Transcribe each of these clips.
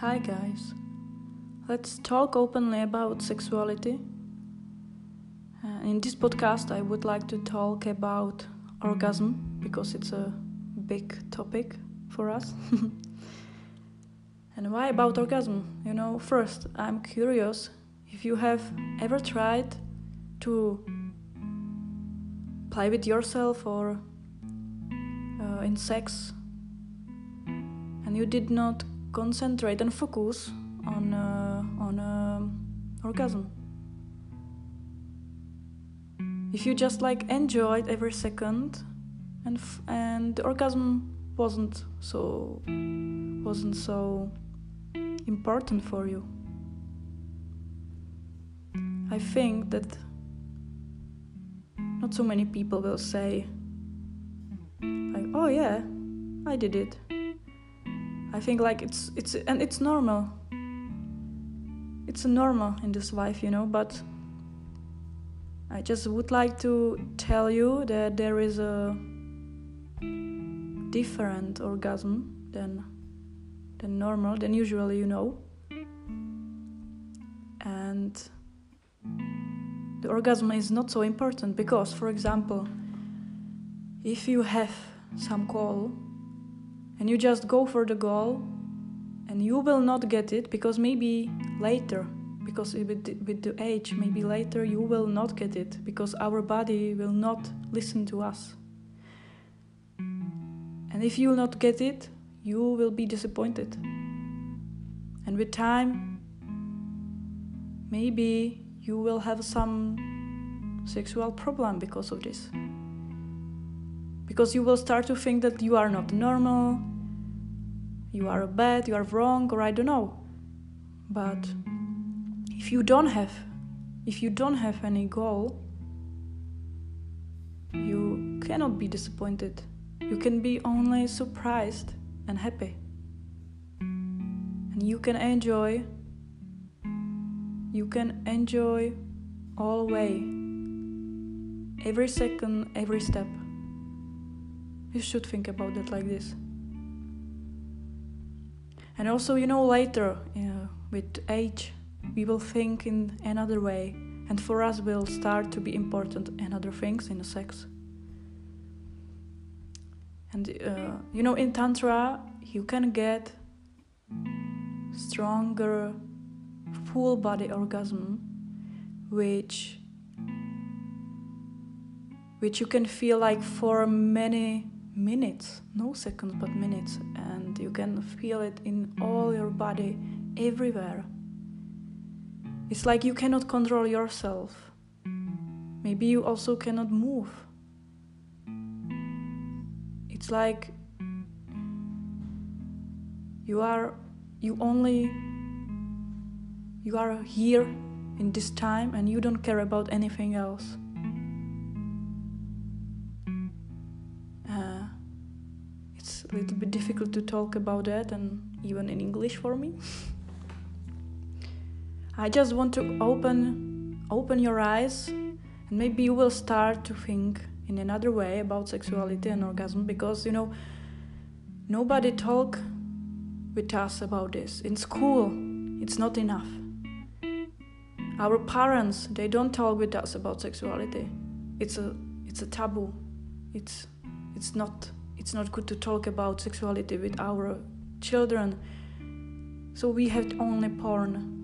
Hi, guys. Let's talk openly about sexuality. Uh, in this podcast, I would like to talk about orgasm because it's a big topic for us. and why about orgasm? You know, first, I'm curious if you have ever tried to play with yourself or uh, in sex and you did not concentrate and focus on uh, on uh, orgasm. If you just like enjoyed every second and f- and the orgasm wasn't so wasn't so important for you i think that not so many people will say like oh yeah i did it I think like it's it's and it's normal. It's normal in this life, you know, but I just would like to tell you that there is a different orgasm than than normal, than usually you know. And the orgasm is not so important because for example, if you have some call and you just go for the goal and you will not get it because maybe later because with the, with the age maybe later you will not get it because our body will not listen to us. And if you will not get it you will be disappointed. And with time maybe you will have some sexual problem because of this because you will start to think that you are not normal, you are bad, you are wrong, or I don't know. But if you don't have, if you don't have any goal, you cannot be disappointed. You can be only surprised and happy. And you can enjoy, you can enjoy all way, every second, every step. You should think about it like this. And also, you know, later, with age, we will think in another way, and for us will start to be important and other things in sex. And uh, you know, in Tantra, you can get stronger full body orgasm, which which you can feel like for many minutes, no seconds but minutes, and you can feel it in all your body, everywhere. It's like you cannot control yourself. Maybe you also cannot move. It's like you are, you only, you are here in this time and you don't care about anything else. A little bit difficult to talk about that and even in English for me. I just want to open open your eyes and maybe you will start to think in another way about sexuality and orgasm because you know nobody talk with us about this. In school, it's not enough. Our parents, they don't talk with us about sexuality. It's a it's a taboo. It's it's not it's not good to talk about sexuality with our children. So we have only porn.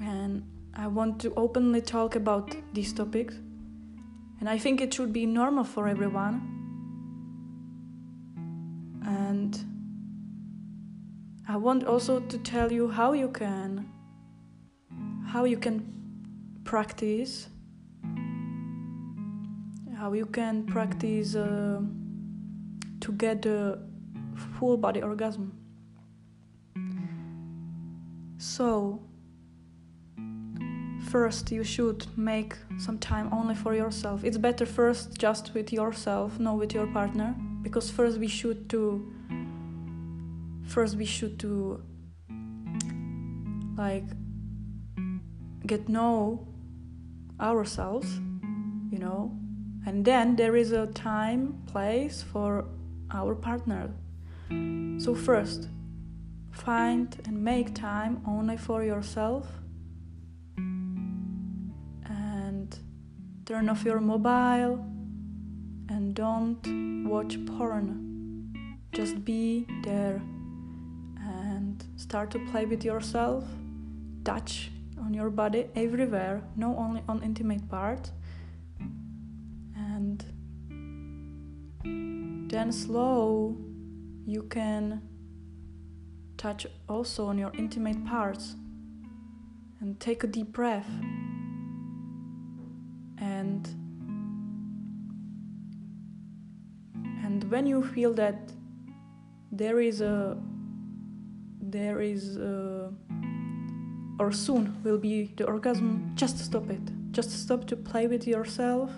And I want to openly talk about these topics. And I think it should be normal for everyone. And I want also to tell you how you can how you can practice how you can practice uh, to get a full body orgasm. So, first you should make some time only for yourself. It's better first just with yourself, not with your partner, because first we should to first we should to like get know ourselves, you know, and then there is a time, place for our partner. So, first, find and make time only for yourself and turn off your mobile and don't watch porn. Just be there and start to play with yourself, touch on your body everywhere, not only on intimate parts. Then slow you can touch also on your intimate parts and take a deep breath and and when you feel that there is a there is a, or soon will be the orgasm just stop it. Just stop to play with yourself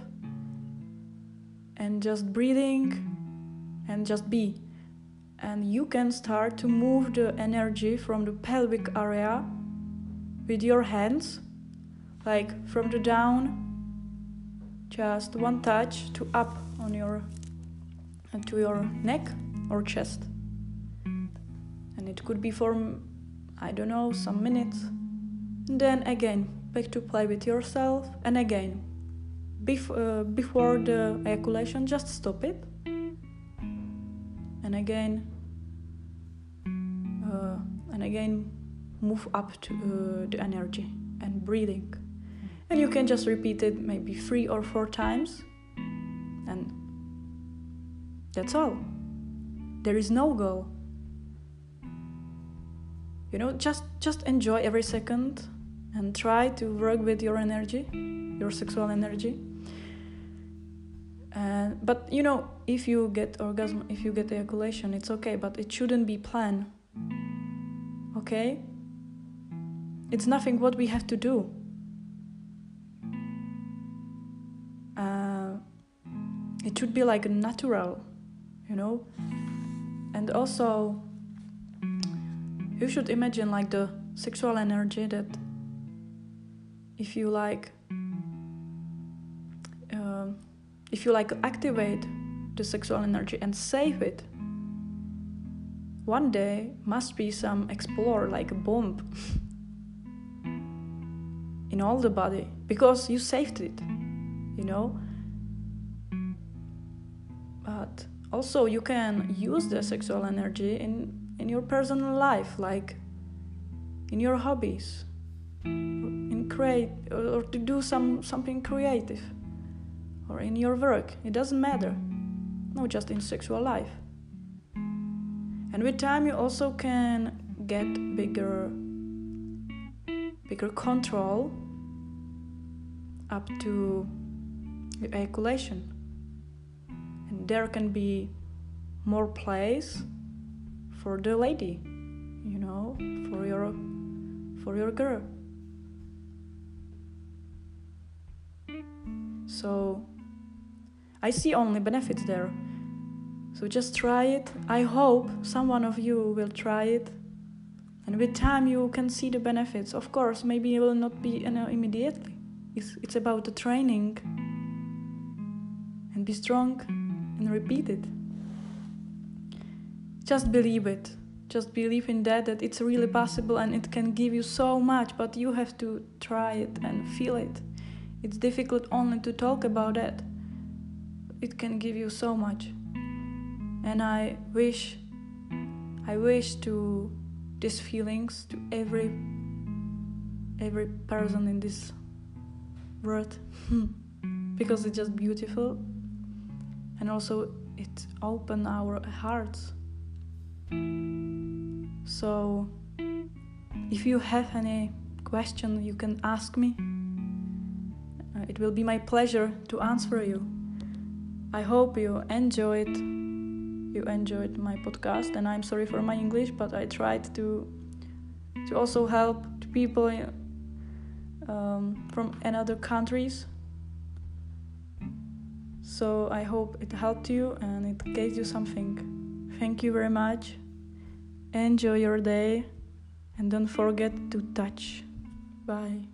and just breathing and just be. And you can start to move the energy from the pelvic area with your hands like from the down just one touch to up on your uh, to your neck or chest. And it could be for i don't know some minutes. And then again back to play with yourself and again Bef- uh, before the ejaculation just stop it. And again uh, and again move up to uh, the energy and breathing. And you can just repeat it maybe three or four times and that's all. There is no goal. You know just just enjoy every second and try to work with your energy your sexual energy uh, but you know if you get orgasm if you get ejaculation it's okay but it shouldn't be planned. Okay? It's nothing what we have to do. Uh, it should be like natural you know? And also you should imagine like the sexual energy that if you like if you like activate the sexual energy and save it one day must be some explore like a bomb in all the body because you saved it you know? But also you can use the sexual energy in in your personal life like in your hobbies in create or, or to do some something creative or in your work. It doesn't matter. Not just in sexual life. And with time you also can get bigger bigger control up to ejaculation. And there can be more place for the lady you know for your for your girl. So i see only benefits there. So just try it. I hope someone of you will try it. And with time you can see the benefits. Of course maybe it will not be you know, immediately. It's, it's about the training. And be strong and repeat it. Just believe it. Just believe in that that it's really possible and it can give you so much but you have to try it and feel it. It's difficult only to talk about it it can give you so much. And i wish i wish to these feelings to every every person in this world because it's just beautiful. And also it open our hearts. So if you have any question you can ask me. Uh, it will be my pleasure to answer you i hope you enjoyed you enjoyed my podcast and i'm sorry for my english but i tried to to also help people um, from another countries. So i hope it helped you and it gave you something. Thank you very much. Enjoy your day and don't forget to touch. Bye